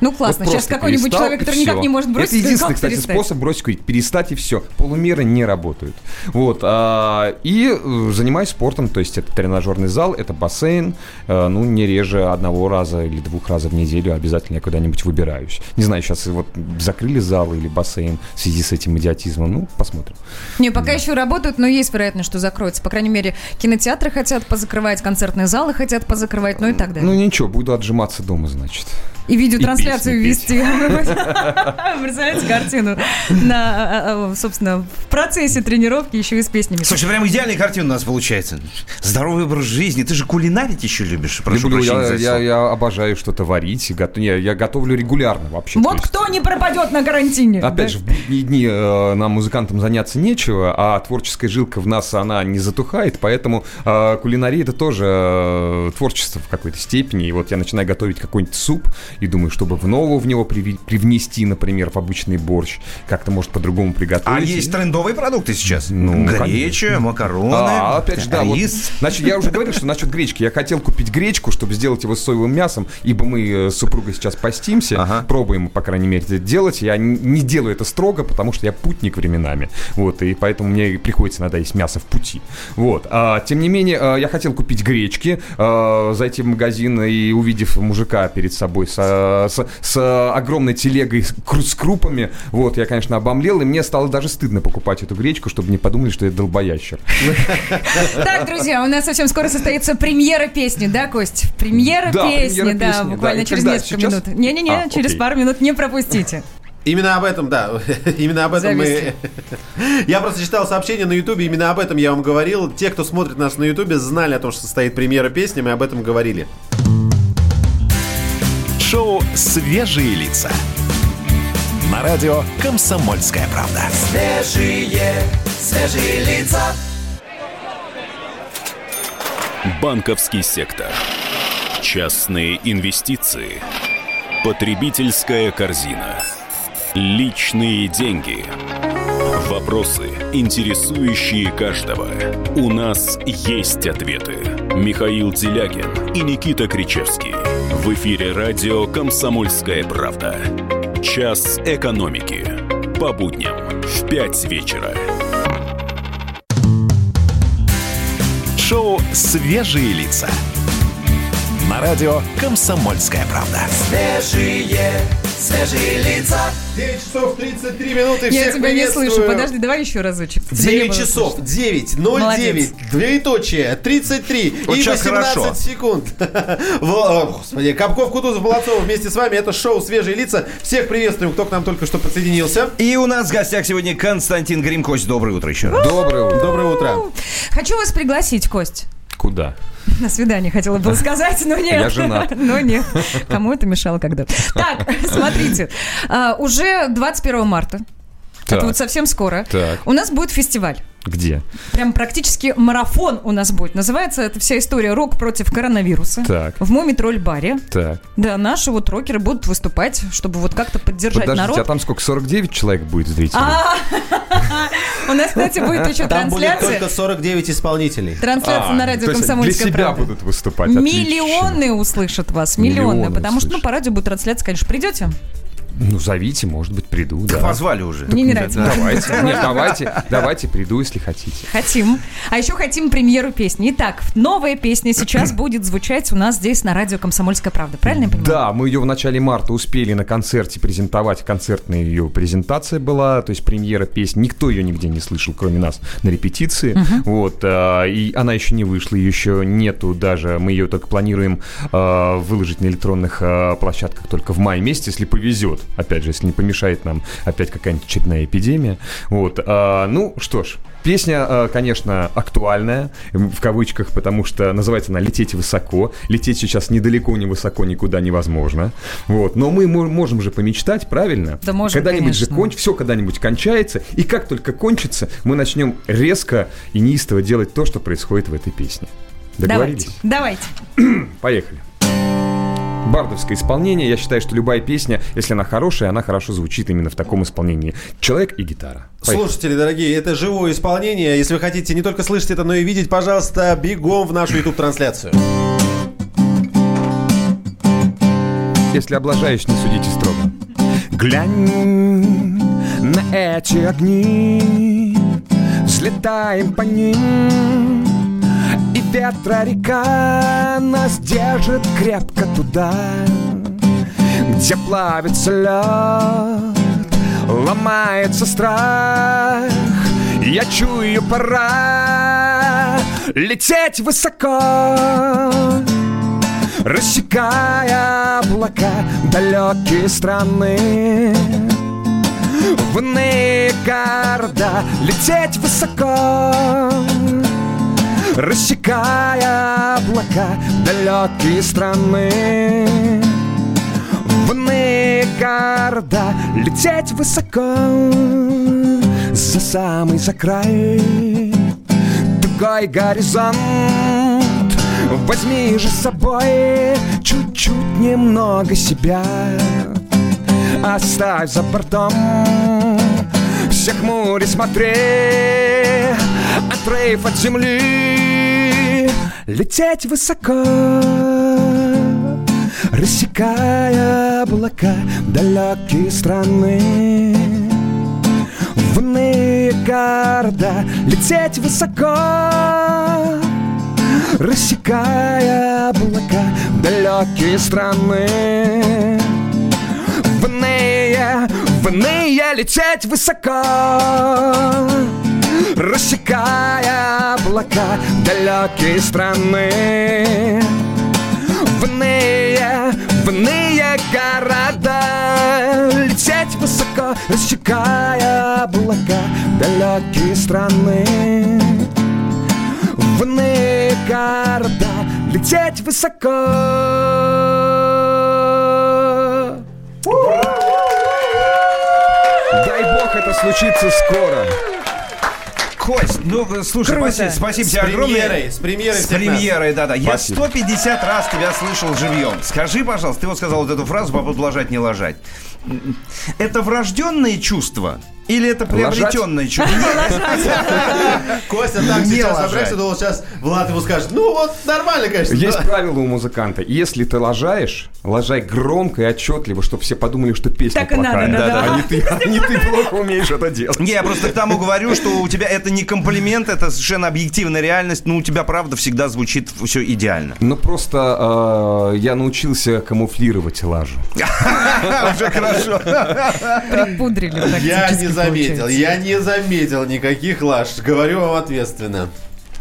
Speaker 4: Ну классно,
Speaker 6: Вот
Speaker 4: сейчас какой-нибудь человек, который никак не может бросить,
Speaker 6: Это единственный, кстати,
Speaker 4: перестать?
Speaker 6: способ бросить курить. Перестать и все. Полумеры не работают. Вот. а, и э, занимаюсь спортом, то есть это тренажерный зал, это бассейн. э, ну, не реже одного раза или двух раза в неделю обязательно я куда-нибудь выбираюсь. Не знаю, сейчас вот закрыли зал или бассейн в связи с этим идиотизмом. Ну, посмотрим.
Speaker 4: Не, пока еще работают, но есть вероятность, что закроется. По крайней мере, кинотеатры хотят позакрывать, концертные залы хотят позакрывать, ну и так далее.
Speaker 6: Ну, ничего, буду отжиматься дома, значит.
Speaker 4: и видеотрансляцию
Speaker 6: песни
Speaker 4: вести. *laughs* Представляете картину? На, а, а, собственно, в процессе тренировки еще и с песнями.
Speaker 5: Слушай, прям идеальная картина у нас получается. Здоровый образ жизни. Ты же кулинарить еще любишь. Прошу
Speaker 6: Люблю, я, я, я обожаю что-то варить. и гот- не, я готовлю регулярно вообще.
Speaker 4: Вот кто не пропадет на карантине.
Speaker 6: Опять
Speaker 4: да?
Speaker 6: же, в будние дни э, нам, музыкантам, заняться нечего, а творческая жилка в нас, она не затухает, поэтому э, кулинария это тоже э, творчество в какой-то степени. И вот я начинаю готовить какой-нибудь суп и думаю, чтобы взрывного в него привнести, например, в обычный борщ, как-то может по-другому приготовить.
Speaker 5: А есть трендовые продукты сейчас?
Speaker 6: Ну,
Speaker 5: Греча, макароны,
Speaker 6: А, опять же, да, вот,
Speaker 5: рис.
Speaker 6: значит, я уже говорил, что насчет гречки. Я хотел купить гречку, чтобы сделать его с соевым мясом, ибо мы э, с супругой сейчас постимся,
Speaker 5: Ага.
Speaker 6: пробуем, по крайней мере, это делать. Я не делаю это строго, потому что я путник временами, вот, и поэтому мне приходится иногда есть мясо в пути. Вот, а, тем не менее, а, я хотел купить гречки, а, зайти в магазин и увидев мужика перед собой с, с- с огромной телегой с кру- с крупами, вот, я, конечно, обомлел, и мне стало даже стыдно покупать эту гречку, чтобы не подумали, что я долбоящер.
Speaker 4: Так, друзья, у нас совсем скоро состоится премьера песни, да, Кость? Премьера песни, да, буквально через несколько минут. Не-не-не,
Speaker 6: А,
Speaker 4: через пару минут не пропустите.
Speaker 3: Именно об этом, да. *laughs* Именно об этом мы...
Speaker 4: Зависли. *laughs*
Speaker 3: Я просто читал сообщение на Ютубе, именно об этом я вам говорил. Те, кто смотрит нас на Ютубе, знали о том, что состоит премьера песни, мы об этом говорили.
Speaker 1: Шоу «Свежие лица». На радио «Комсомольская правда».
Speaker 2: Свежие, свежие лица.
Speaker 8: Банковский сектор. Частные инвестиции. Потребительская корзина. Личные деньги. Вопросы, интересующие каждого. У нас есть ответы. Михаил Делягин и Никита Кричевский. В эфире радио «Комсомольская правда». Час экономики. По будням в 5 вечера.
Speaker 1: Шоу «Свежие лица». На радио «Комсомольская правда».
Speaker 2: Свежие, свежие лица.
Speaker 3: 9 часов 33 минуты.
Speaker 4: Я
Speaker 3: Всех
Speaker 4: тебя не слышу. Подожди, давай еще разочек. Тебя не
Speaker 3: 9
Speaker 4: было
Speaker 3: часов,
Speaker 4: слышно.
Speaker 3: 9,
Speaker 4: Молодец.
Speaker 3: 09, двоеточие, 33
Speaker 5: Вот
Speaker 3: и
Speaker 5: сейчас
Speaker 3: 18
Speaker 5: хорошо.
Speaker 3: секунд. *laughs* Господи, Капков, Кутузов, Молодцов вместе с вами. Это шоу «Свежие лица». Всех приветствуем, кто к нам только что подсоединился.
Speaker 5: И у нас в гостях сегодня Константин Гримкость. Доброе утро еще раз.
Speaker 6: Доброе утро.
Speaker 3: Доброе утро.
Speaker 4: Хочу вас пригласить, Кость.
Speaker 6: Куда? *laughs*
Speaker 4: На свидание хотела бы сказать, но нет.
Speaker 6: Я женат. *laughs*
Speaker 4: Но нет. Кому это мешало когда? *laughs* Так, смотрите. а, Уже 21 марта.
Speaker 6: Так.
Speaker 4: Это вот совсем скоро.
Speaker 6: Так.
Speaker 4: У нас будет фестиваль.
Speaker 6: Где?
Speaker 4: Прям практически марафон у нас будет. Называется эта вся история «Рок против коронавируса».
Speaker 6: Так.
Speaker 4: В Моми-тролль-баре.
Speaker 6: Так.
Speaker 4: Да, наши вот рокеры будут выступать, чтобы вот как-то поддержать
Speaker 6: Подождите,
Speaker 4: народ.
Speaker 6: а там сколько? 49 человек будет зрителей?
Speaker 4: А, *laughs* У нас, кстати, будет еще
Speaker 3: Там будет
Speaker 4: трансляция.
Speaker 3: только 49 исполнителей.
Speaker 4: Трансляция
Speaker 6: А,
Speaker 4: на радио «Комсомольская
Speaker 6: Для себя
Speaker 4: правда».
Speaker 6: будут выступать.
Speaker 4: Миллионы услышат вас, миллионы. Потому что, ну, по радио будет трансляция, конечно, придете?
Speaker 6: Ну, зовите, может быть, приду. да.
Speaker 5: Позвали уже.
Speaker 4: Мне не нравится.
Speaker 6: Давайте, *laughs* нет, давайте, давайте приду, если хотите.
Speaker 4: Хотим. А еще хотим премьеру песни. Итак, новая песня сейчас *clears throat* будет звучать у нас здесь на радио «Комсомольская правда». Правильно я понимаю?
Speaker 6: Да, мы ее в начале марта успели на концерте презентовать. Концертная ее презентация была, то есть премьера песни. Никто ее нигде не слышал, кроме нас, на репетиции. Вот, а, и она еще не вышла, ее еще нету даже. Мы ее только планируем а, выложить на электронных а, площадках только в мае месяце, если повезет. Опять же, если не помешает нам опять какая-нибудь очередная эпидемия. Вот, а, ну что ж. Песня, а, конечно, актуальная, в кавычках, потому что называется она «Лететь высоко». Лететь сейчас недалеко, не высоко, никуда невозможно. Вот. Но мы мо- можем же помечтать, правильно?
Speaker 4: Да можем,
Speaker 6: Когда-нибудь же конч... все когда-нибудь кончается, и как только кончится, мы начнем резко и неистово делать то, что происходит в этой песне. Договорились?
Speaker 4: Давайте. Давайте.
Speaker 6: Поехали. Бардовское исполнение. Я считаю, что любая песня, если она хорошая, она хорошо звучит именно в таком исполнении. Человек и гитара. Поехали.
Speaker 3: Слушатели, дорогие, это живое исполнение. Если вы хотите не только слышать это, но и видеть, пожалуйста, бегом в нашу YouTube-трансляцию.
Speaker 6: Если облажаюсь, не судите строго. Глянь на эти огни, взлетаем по ним, ветра река нас держит крепко туда, где плавится лед, ломается страх. Я чую, пора лететь высоко. Рассекая облака далекие страны В иные города лететь высоко Рассекая облака далекие страны В иные города лететь высоко За самый за край. Тугой горизонт Возьми же с собой чуть-чуть немного себя. Оставь за бортом Всех море смотри Отрыв от земли Лететь высоко Рассекая облака Далекие страны. В иные города Лететь высоко Рассекая облака Далекие страны. В иные, в иные лететь высоко Рассекая облака далекие страны. В иные, в иные города Лететь высоко, рассекая облака далекие страны. В иные города Лететь высоко. Дай бог это случится скоро.
Speaker 5: Кость, ну, слушай,
Speaker 4: Круто.
Speaker 5: спасибо, спасибо
Speaker 3: С
Speaker 5: тебе огромное.
Speaker 3: премьерой, с премьерой
Speaker 5: С премьерой, да-да. Я
Speaker 6: Спасибо.
Speaker 5: 150 раз тебя слышал живьем. Скажи, пожалуйста, ты вот сказал вот эту фразу по поводу ложать, не ложать. Это врожденные чувства? Или это приобретенные чувства? *laughs* *laughs*
Speaker 3: Костя так сейчас напрягся, думал, сейчас Влад ему скажет, ну вот нормально, конечно.
Speaker 6: Есть правило у музыканта. Если ты лажаешь, лажай громко и отчетливо, чтобы все подумали, что песня
Speaker 4: Так и надо,
Speaker 6: плохая. А не ты, *laughs* а не ты плохо умеешь это делать.
Speaker 5: Не, я просто к тому говорю, что у тебя это не комплимент, это совершенно объективная реальность. Ну, у тебя, правда, всегда звучит все идеально.
Speaker 6: Ну просто э, я научился камуфлировать лажу.
Speaker 5: Уже хорошо.
Speaker 4: Припудрили
Speaker 3: Я
Speaker 4: практически,
Speaker 3: заметил,
Speaker 4: получается.
Speaker 3: я не заметил никаких лаж. Говорю вам ответственно.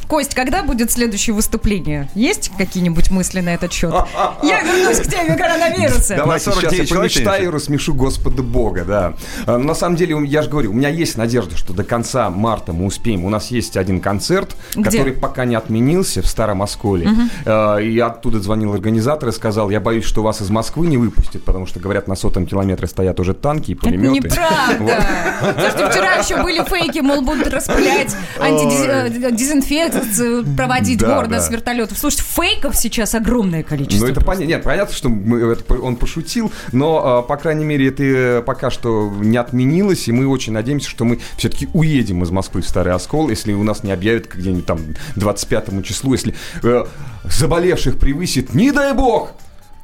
Speaker 4: Кость, когда будет следующее выступление? Есть какие-нибудь мысли на этот счет? Я вернусь к теме коронавируса.
Speaker 6: Давайте
Speaker 5: На
Speaker 6: сейчас
Speaker 5: 49
Speaker 6: я
Speaker 5: человек,
Speaker 6: помечтаю и рассмешу Господа Бога, да. А, На самом деле, я же говорю, у меня есть надежда, что до конца марта мы успеем. У нас есть один концерт, который пока не отменился в Старом Осколе. А, И оттуда звонил организатор и сказал, я боюсь, что вас из Москвы не выпустят, потому что, говорят, на сотом километре стоят уже танки и
Speaker 4: Это
Speaker 6: пулеметы.
Speaker 4: неправда. Что вчера еще были фейки, мол, будут распылять антидезинфекцию, проводить
Speaker 6: Да,
Speaker 4: гордо
Speaker 6: да.
Speaker 4: с вертолетов. Слушайте, фейков сейчас огромное количество.
Speaker 6: Ну, это понятно. Нет, понятно, что мы- это по- он пошутил, но, э, по крайней мере, это э, пока что не отменилось, и мы очень надеемся, что мы все-таки уедем из Москвы в Старый Оскол, если у нас не объявят где-нибудь там 25 числу, если э, заболевших превысит, не дай бог,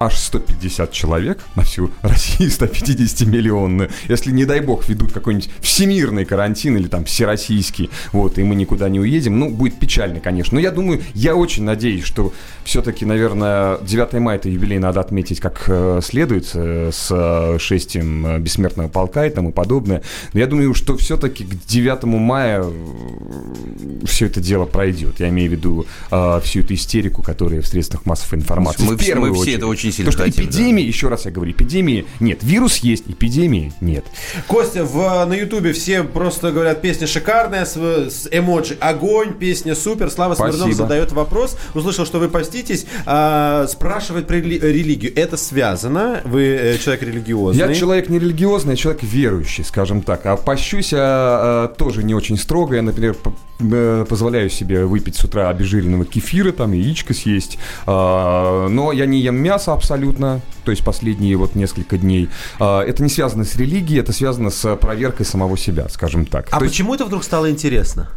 Speaker 6: аж 150 человек на всю *laughs* Россию 150-миллионную. Если, не дай бог, ведут какой-нибудь всемирный карантин или там всероссийский, вот, и мы никуда не уедем, ну, будет печально, конечно. Но я думаю, я очень надеюсь, что все-таки, наверное, 9 мая это юбилей надо отметить как э, следует, э, с э, шестием бессмертного полка и тому подобное. Но я думаю, что все-таки к 9 мая все это дело пройдет. Я имею в виду всю эту истерику, которая в средствах массовой информации.
Speaker 5: Мы мы все
Speaker 6: очередь.
Speaker 5: это очень сильно
Speaker 6: Потому что
Speaker 5: хотим, да.
Speaker 6: эпидемии, еще раз я говорю, эпидемии нет. Вирус есть, эпидемии нет.
Speaker 3: Костя, в, на Ютубе все просто говорят, песня шикарная, с, с эмоджи огонь, песня супер. Слава Смирнов
Speaker 6: Спасибо.
Speaker 3: задает вопрос. Услышал, что вы поститесь. а, спрашивает про рели- религию. Это связано? Вы э, человек религиозный?
Speaker 6: Я человек не религиозный, я человек верующий, скажем так. А пощусь я а, тоже не очень строго. Я, например, э, позволяю себе выпить с утра обезжиренного кефира, там яичко съесть. А, но я не ем мясо абсолютно, то есть последние вот несколько дней. А, это не связано с религией, это связано с проверкой самого себя, скажем так.
Speaker 3: А
Speaker 6: То есть
Speaker 3: почему это вдруг стало интересно?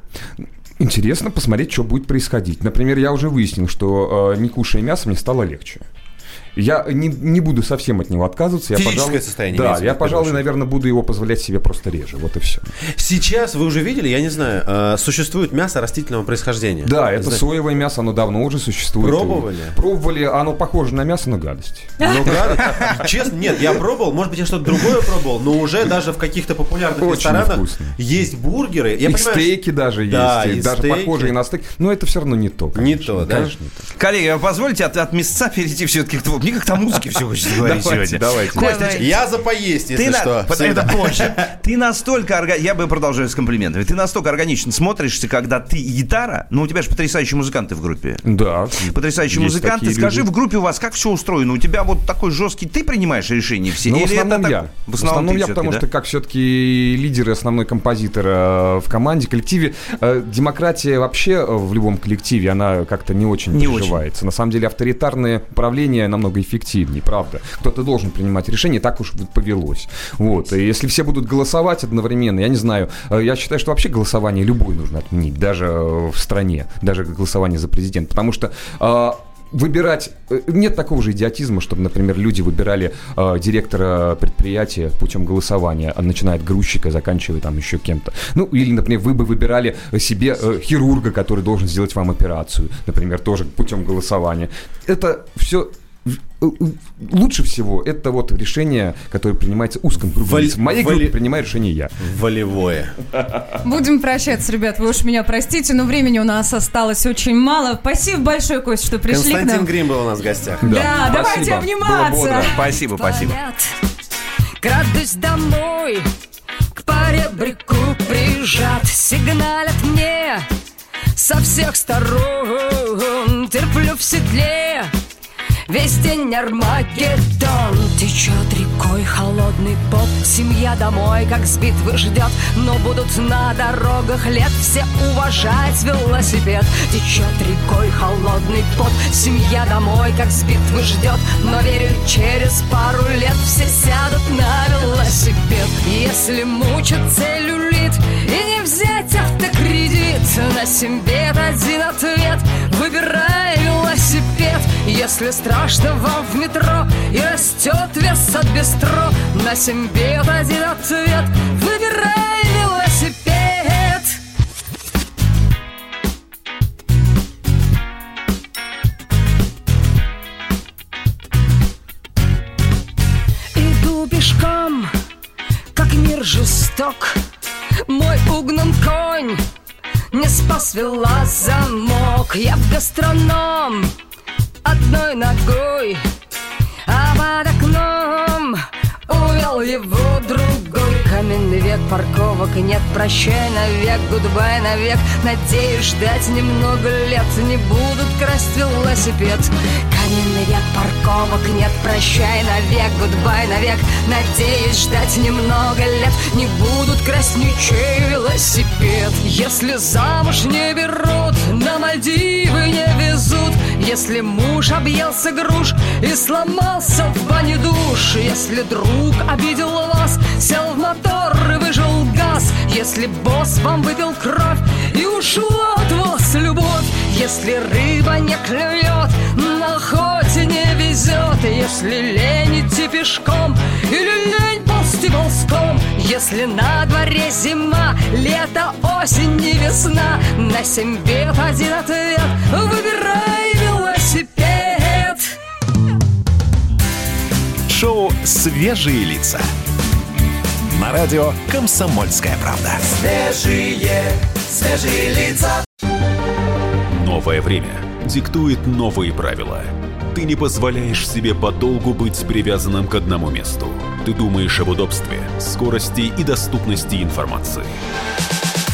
Speaker 6: интересно посмотреть, что будет происходить. Например, я уже выяснил, что э, не кушая мясо, мне стало легче. Я не, не буду совсем от него отказываться. Я,
Speaker 3: Физическое
Speaker 6: пожалуй-
Speaker 3: состояние
Speaker 6: Да, я, пожалуй, наверное, буду его позволять себе просто реже. Вот и все.
Speaker 3: Сейчас вы уже видели, я не знаю, э, существует мясо растительного происхождения.
Speaker 6: Да, это
Speaker 3: Знаете,
Speaker 6: соевое мясо, оно давно уже существует.
Speaker 3: Пробовали?
Speaker 6: Пробовали, оно похоже на мясо, но гадость.
Speaker 3: Ну, да, честно, нет, я пробовал, может быть, я что-то другое пробовал, но уже даже в каких-то популярных
Speaker 6: Очень
Speaker 3: ресторанах есть бургеры. Я
Speaker 6: и
Speaker 3: понимаю,
Speaker 6: стейки даже
Speaker 3: Да,
Speaker 6: есть,
Speaker 3: и
Speaker 6: даже
Speaker 3: стейки.
Speaker 6: похожие на стейк. Но это все равно не то.
Speaker 3: Не то, да?
Speaker 6: Конечно, не то.
Speaker 5: Коллеги, а позвольте от, от месяца перейти все-таки к твоему. Мне как-то о музыке все хочется говорить
Speaker 6: Давайте,
Speaker 5: сегодня.
Speaker 6: давайте.
Speaker 5: Костя,
Speaker 4: Давай.
Speaker 3: Я за поесть, если
Speaker 5: Ты на-
Speaker 3: что.
Speaker 5: это позже. *laughs* Ты настолько я бы продолжаю с комплиментами. Ты настолько органично смотришься, когда ты гитара. Ну, у тебя же потрясающие музыканты в группе.
Speaker 6: Да.
Speaker 5: Потрясающие музыканты. Скажи, в группе у вас как все устроено? У тебя вот такой жесткий. Ты принимаешь решения все?
Speaker 6: Ну, в
Speaker 5: Или это
Speaker 6: основном я.
Speaker 5: В основном,
Speaker 6: я, потому что как все-таки лидер и основной композитор э, в команде, коллективе, э, демократия вообще э, в любом коллективе, она как-то не очень
Speaker 5: Не очень.
Speaker 6: приживается. На самом деле авторитарное управление намного намного эффективнее, правда. Кто-то должен принимать решение, так уж повелось. Вот. И если все будут голосовать одновременно, я не знаю, э, я считаю, что вообще голосование любое нужно отменить, даже э, в стране, даже голосование за президента, потому что э, выбирать... Нет такого же идиотизма, чтобы, например, люди выбирали э, директора предприятия путем голосования, а начиная от грузчика, заканчивая там еще кем-то. Ну, или, например, вы бы выбирали себе э, хирурга, который должен сделать вам операцию, например, тоже путем голосования. Это все лучше всего это вот решение, которое принимается узком кругу
Speaker 3: Вали-.
Speaker 6: В моей
Speaker 3: вали-
Speaker 6: группе принимаю решение я.
Speaker 3: Волевое.
Speaker 4: Будем прощаться, ребят. Вы уж меня простите, но времени у нас осталось очень мало. Спасибо большое, Кость, что пришли к
Speaker 3: Константин
Speaker 4: нам.
Speaker 3: Грим был у нас в гостях.
Speaker 4: Да, давайте
Speaker 6: спасибо.
Speaker 4: обниматься.
Speaker 6: Было бодро.
Speaker 5: Спасибо, спасибо.
Speaker 9: Крадусь домой, к поребрику прижат Сигналят мне со всех сторон Терплю в седле Весь день Армагеддон. Течет рекой холодный пот. Семья домой, как с битвы ждет Но будут на дорогах лет. Все уважать велосипед. Течет рекой холодный пот. Семья домой, как с битвы ждет Но верю, через пару лет Все сядут на велосипед. Если мучит целлюлит И не взять автокредит. На семьбет один ответ. Выбирай велосипед Если страшно вам в метро И растет вес от бистро На семьбет один ответ. Выбирай велосипед. Иду пешком, как мир жесток. Мой угнан конь не спас вела замок Я в гастроном одной ногой А под окном увел его другой Каменный век парковок нет Прощай навек, гудбай навек. Надеюсь ждать немного лет Не будут красть велосипед. Каменный век парковок нет Прощай навек, гудбай навек. Надеюсь ждать немного лет Не будут красть ничей велосипед. Если замуж не берут На Мальдивы не везут. Если муж объелся груш И сломался в бане душ. Если друг обидел вас Сел в мотор и выжил газ Если босс вам выпил кровь И ушла от вас любовь Если рыба не клюет На охоте не везет Если лень идти пешком Или лень ползти ползком Если на дворе зима Лето, осень и весна На семь бед один ответ Выбирай велосипед
Speaker 1: Шоу «Свежие лица». На радио «Комсомольская правда».
Speaker 2: Свежие, свежие лица.
Speaker 8: Новое время диктует новые правила. Ты не позволяешь себе подолгу быть привязанным к одному месту. Ты думаешь об удобстве, скорости и доступности информации.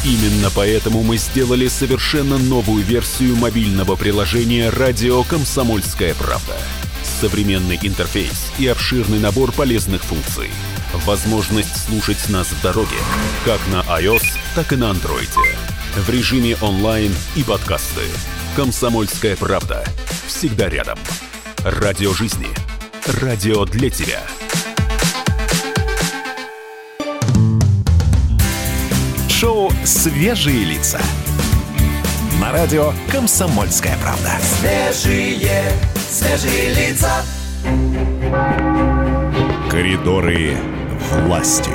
Speaker 8: Именно поэтому мы сделали совершенно новую версию мобильного приложения «Радио Комсомольская правда». Современный интерфейс и обширный набор полезных функций. Возможность слушать нас в дороге, как на iOS, так и на Android. В режиме онлайн и подкасты. «Комсомольская правда». Всегда рядом. Радио жизни. Радио для тебя.
Speaker 1: Шоу «Свежие лица». На радио «Комсомольская правда».
Speaker 2: Свежие, свежие лица.
Speaker 1: Коридоры власти.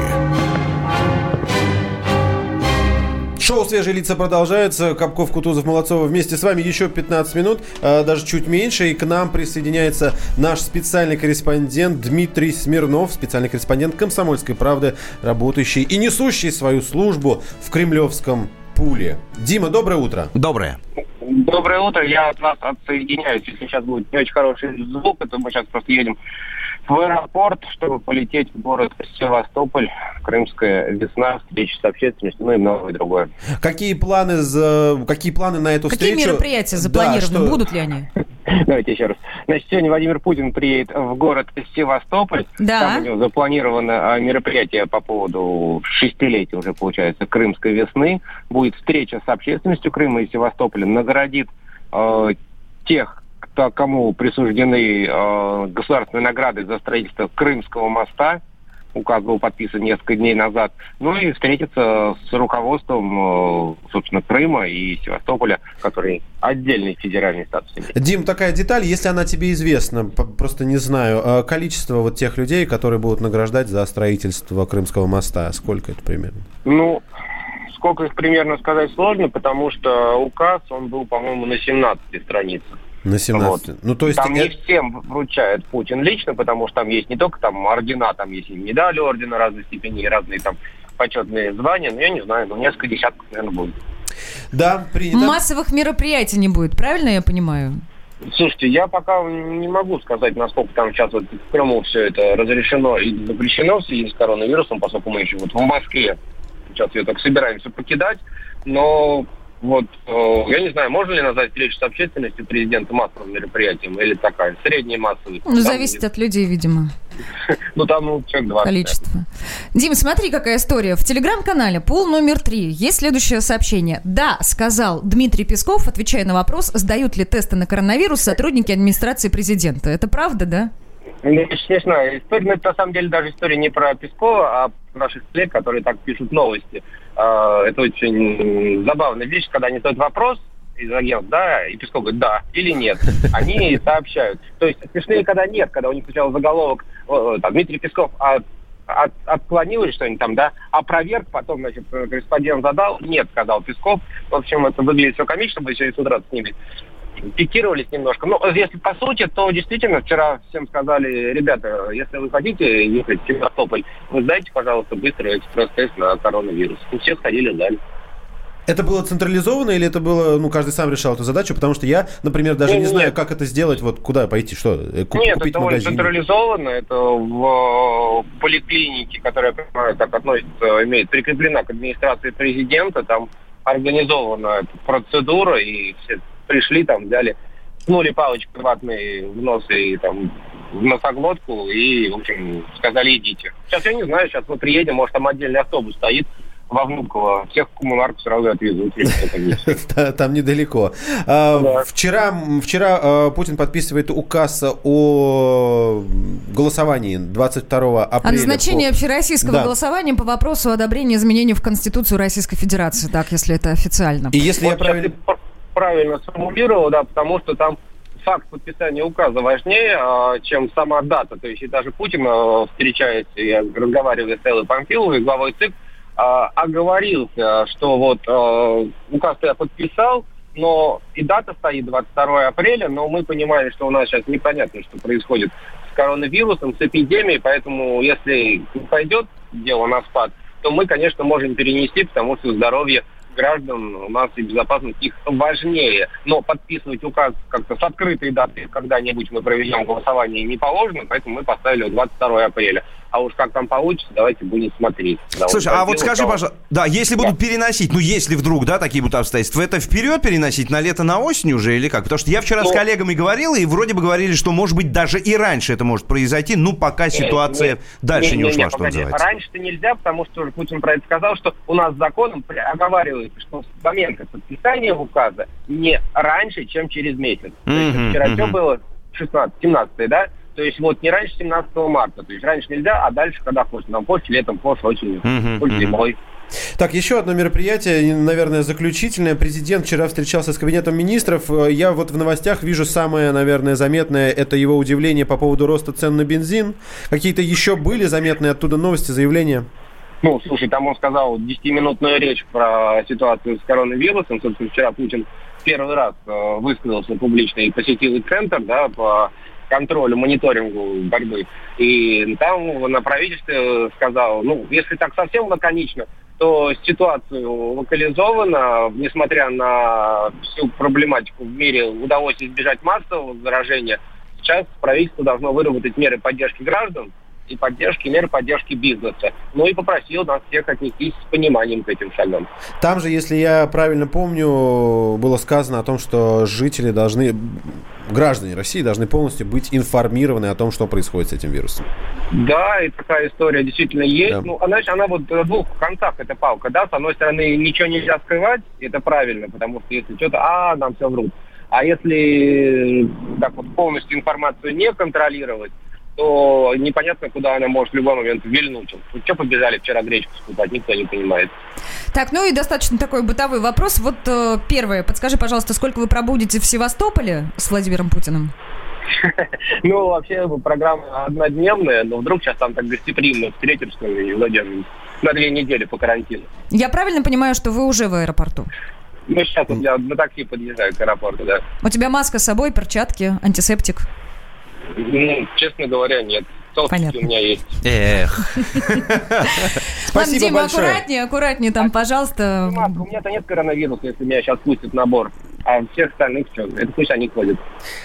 Speaker 3: Шоу «Свежие лица» продолжается. Капков, Кутузов, Молодцова вместе с вами еще 15 минут, э, даже чуть меньше. И к нам присоединяется наш специальный корреспондент Дмитрий Смирнов, специальный корреспондент «Комсомольской правды», работающий и несущий свою службу в Кремлевском пуле. Дима, доброе утро.
Speaker 5: Доброе.
Speaker 10: Доброе утро, я от вас отсоединяюсь. Если сейчас будет не очень хороший звук, то мы сейчас просто едем в аэропорт, чтобы полететь в город Севастополь, Крымская весна, встреча с общественностью, ну и многое другое.
Speaker 3: Какие планы, за... Какие планы на эту
Speaker 4: Какие
Speaker 3: встречу?
Speaker 4: мероприятия
Speaker 3: Да,
Speaker 4: запланированы?
Speaker 3: что-
Speaker 4: Будут ли они?
Speaker 10: Давайте еще раз. Значит, сегодня Владимир Путин приедет в город Севастополь.
Speaker 4: Да.
Speaker 10: Там у него запланировано а, мероприятие по поводу шестилетия уже, получается, Крымской весны. Будет встреча с общественностью Крыма и Севастополя. Наградит э, тех, кто- кому присуждены э, государственные награды за строительство Крымского моста. Указ был подписан несколько дней назад. Ну и встретиться с руководством, э, собственно, Крыма и Севастополя, который отдельный федеральный статус имеет.
Speaker 3: Дим, такая деталь, если она тебе известна, просто не знаю, э, количество вот тех людей, которые будут награждать за строительство Крымского моста, сколько это примерно?
Speaker 10: Ну, сколько их примерно сказать сложно, потому что указ, он был, по-моему, на 17 страницах.
Speaker 3: На 17. Ну, то есть...
Speaker 10: там не всем вручает Путин лично, потому что там есть не только там ордена, там есть и медали ордена разной степени, и разные там почетные звания, но я не знаю, ну, несколько десятков, наверное, будет.
Speaker 3: Да, принято.
Speaker 4: Массовых мероприятий не будет, правильно я понимаю?
Speaker 10: Слушайте, я пока не могу сказать, насколько там сейчас вот в Крыму все это разрешено и запрещено в связи с коронавирусом, поскольку мы еще вот в Москве сейчас ее так собираемся покидать, но вот, э, я не знаю, можно ли назвать встречу с общественностью президента массовым мероприятием или такая, средней массовой?
Speaker 4: Ну, зависит от людей, видимо, *laughs*
Speaker 10: Ну, там, ну, человек 20.
Speaker 4: количество. Дим, смотри, какая история. В телеграм-канале пол номер три есть следующее сообщение. Да, сказал Дмитрий Песков, отвечая на вопрос, сдают ли тесты на коронавирус сотрудники администрации президента. Это правда, да?
Speaker 10: Я не знаю, история, ну, на самом деле даже история не про Пескова, а про наших коллег, которые так пишут новости. А, Это очень забавная вещь, когда они задают вопрос из агентов, да, и Песков говорит, да или нет. Они сообщают. То есть смешнее, когда нет, когда у них сначала заголовок, э, там, Дмитрий Песков от, от- отклонил или что-нибудь там, да, опроверг, потом, значит, э, корреспондент задал, нет, сказал Песков. В общем, это выглядит все комично, мы сегодня с утра с ними пикировались немножко. Ну, если по сути, то действительно вчера всем сказали, ребята, если вы хотите ехать в Севастополь, вы сдайте, пожалуйста, быстро экспресс-тест на коронавирус. И все сходили, сдали.
Speaker 3: Это было централизованно или это было, ну, каждый сам решал эту задачу? Потому что я, например, даже не
Speaker 10: Не-не-не.
Speaker 3: знаю, как это сделать, вот куда пойти, что, э, ку-
Speaker 10: Нет,
Speaker 3: купить
Speaker 10: это
Speaker 3: магазине?
Speaker 10: централизованно. Это в э, поликлинике, которая, я понимаю, так относится, имеет прикреплена к администрации президента. Там организована процедура, и все пришли, там взяли, ткнули палочкой ватной в нос и там в носоглотку, и, в общем, сказали, идите. Сейчас я не знаю, сейчас мы приедем, может, там отдельный автобус стоит во Внуково. Всех в коммунарку сразу отвезут. *laughs*
Speaker 3: Там недалеко. А, Вчера, вчера а, Путин подписывает указ о голосовании 22 апреля.
Speaker 4: О назначении общероссийского голосования по вопросу одобрения изменений в Конституцию Российской Федерации, так, если это официально.
Speaker 3: И если я правильно...
Speaker 10: правильно сформулировал, да, потому что там факт подписания указа важнее, а, чем сама дата. То есть и даже Путин, а, встречаясь и разговаривая с Эллой Памфиловой, главой ЦИК, а, оговорился, что вот а, указ я подписал, но и дата стоит 22 апреля, но мы понимаем, что у нас сейчас непонятно, что происходит с коронавирусом, с эпидемией, поэтому если пойдет дело на спад, то мы, конечно, можем перенести, потому что здоровье граждан у нас и безопасность их важнее. Но подписывать указ как-то с открытой датой, когда-нибудь мы проведем голосование, не положено, поэтому мы поставили 22 апреля. А уж как там получится, давайте будем смотреть. Да,
Speaker 5: Слушай, а вот скажи, пожалуйста, да, если будут переносить, ну если вдруг, да, такие будут обстоятельства, это вперед переносить на лето, на осень уже или как? Потому что я вчера с
Speaker 10: Ну-
Speaker 5: коллегами говорил, и вроде бы говорили, что, может быть, даже и раньше это может произойти, ну, пока ситуация
Speaker 10: Нет,
Speaker 5: дальше не,
Speaker 10: не,
Speaker 5: ушла,
Speaker 10: не,
Speaker 5: что
Speaker 10: погоди.
Speaker 5: называется.
Speaker 10: Раньше-то нельзя, потому что уже Путин про это сказал, что у нас законом оговаривается, что с момента подписания указа не раньше, чем через месяц. То есть вчера что
Speaker 5: мгм.
Speaker 10: было? 16, 17 да? То есть вот не раньше 17 марта. То есть раньше нельзя, а дальше когда хочешь. Нам позже, летом, позже, осенью, позже
Speaker 5: мгм.
Speaker 10: зимой.
Speaker 3: Так, еще одно мероприятие, наверное, заключительное. Президент вчера встречался с кабинетом министров. Э, Я вот в новостях вижу самое, наверное, заметное, это его удивление по поводу роста цен на бензин. Какие-то еще были заметные оттуда новости, заявления?
Speaker 10: Ну, слушай, там он сказал 10-минутную речь про ситуацию с коронавирусом. Собственно, вчера Путин первый раз э, высказался публично и посетил и центр, да, по контролю, мониторингу борьбы. И там на правительстве сказал, ну, если так совсем лаконично, то ситуацию локализовано, несмотря на всю проблематику в мире, удалось избежать массового заражения. Сейчас правительство должно выработать меры поддержки граждан, и поддержки, меры поддержки бизнеса. Ну и попросил нас всех отнестись с пониманием к этим шагам.
Speaker 3: Там же, если я правильно помню, было сказано о том, что жители должны, граждане России должны полностью быть информированы о том, что происходит с этим вирусом.
Speaker 10: Да, и такая история действительно есть.
Speaker 3: Да.
Speaker 10: Ну, она, она вот на двух концах эта палка, да, с одной стороны, ничего нельзя скрывать, это правильно, потому что если что-то, а, нам все врут. А если так вот полностью информацию не контролировать, то непонятно, куда она может в любой момент вильнуть. Вот что побежали вчера гречку скупать, никто не понимает.
Speaker 4: Так, ну и достаточно такой бытовой вопрос. Вот э, первое, подскажи, пожалуйста, сколько вы пробудете в Севастополе с Владимиром Путиным? *laughs*
Speaker 10: Ну, вообще программа однодневная, но вдруг сейчас там так гостеприимно встретимся и Владимир на две недели по карантину.
Speaker 4: Я правильно понимаю, что вы уже в аэропорту?
Speaker 10: Ну, сейчас я на такси подъезжаю к аэропорту, да.
Speaker 4: У тебя маска с собой, перчатки, антисептик?
Speaker 10: Ну, честно говоря, нет. Толстики у меня есть.
Speaker 5: Эх. *laughs*
Speaker 4: Ладно, Дима, аккуратнее, аккуратнее там, пожалуйста.
Speaker 10: У меня-то нет коронавируса, если меня сейчас пустят на борт. А всех остальных что? Это пусть они ходят.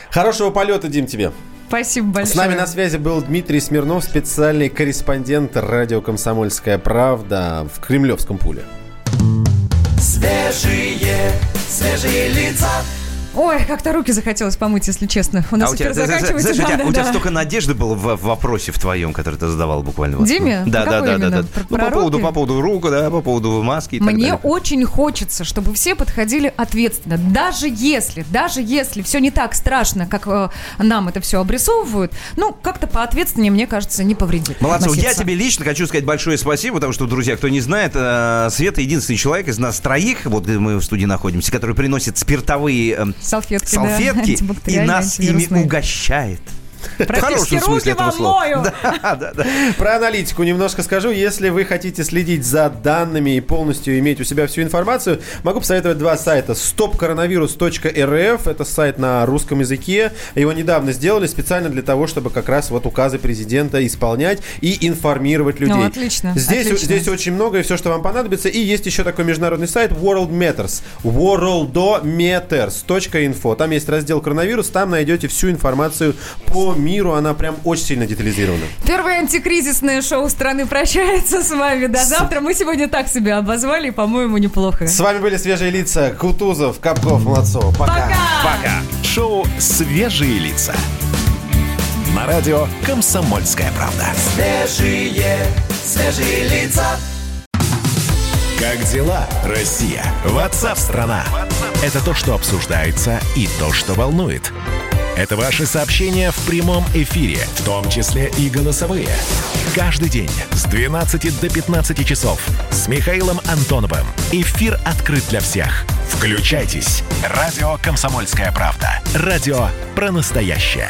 Speaker 3: Хорошего полета, Дим, тебе.
Speaker 4: Спасибо большое.
Speaker 3: С нами на связи был Дмитрий Смирнов, специальный корреспондент радио «Комсомольская правда» в Кремлевском пуле.
Speaker 2: Свежие, свежие лица.
Speaker 4: Ой, как-то руки захотелось помыть, если честно. У нас
Speaker 5: А
Speaker 4: эфир заканчивается.
Speaker 5: тебя,
Speaker 4: да,
Speaker 5: у тебя
Speaker 4: да.
Speaker 5: столько надежды было в, вопросе в твоем, который ты задавал буквально. вот.
Speaker 4: Диме?
Speaker 5: Да, да, да, да, да. Ну, по поводу, по поводу рук, да, по поводу маски и так
Speaker 4: Мне очень хочется, чтобы все подходили ответственно. Даже если, даже если все не так страшно, как э, нам это все обрисовывают, ну, как-то поответственнее, мне кажется, не повредит.
Speaker 5: Молодцов, я тебе лично хочу сказать большое спасибо, потому что, друзья, кто не знает, э, Света единственный человек из нас троих, вот где мы в студии находимся, который приносит спиртовые э,
Speaker 4: Салфетки, да,
Speaker 5: салфетки и нас ими угощает. В хорошем смысле
Speaker 4: руки
Speaker 5: этого слова. *laughs* Да, да, да.
Speaker 3: Про аналитику немножко скажу. Если вы хотите следить за данными и полностью иметь у себя всю информацию, могу посоветовать два сайта. stopcoronavirus.rf Это сайт на русском языке. Его недавно сделали специально для того, чтобы как раз вот указы президента исполнять и информировать людей.
Speaker 4: Ну, отлично,
Speaker 3: Здесь,
Speaker 4: отлично.
Speaker 3: здесь очень много и все, что вам понадобится. И есть еще такой международный сайт World Matters. worldometers.info. Там есть раздел коронавирус. Там найдете всю информацию по миру. Она прям очень сильно детализирована.
Speaker 4: Первое антикризисное шоу страны прощается с вами. До завтра. Мы сегодня так себя обозвали, по-моему, неплохо.
Speaker 3: С вами были свежие лица Кутузов, Капков, Молодцов. Пока.
Speaker 1: Пока. Шоу «Свежие лица». На радио «Комсомольская правда».
Speaker 2: Свежие, свежие лица.
Speaker 1: Как дела, Россия? Ватсап-страна! Это то, что обсуждается и то, что волнует. Это ваши сообщения в прямом эфире, в том числе и голосовые. Каждый день с 12 до 15 часов с Михаилом Антоновым. Эфир открыт для всех. Включайтесь. Радио «Комсомольская правда». Радио про настоящее.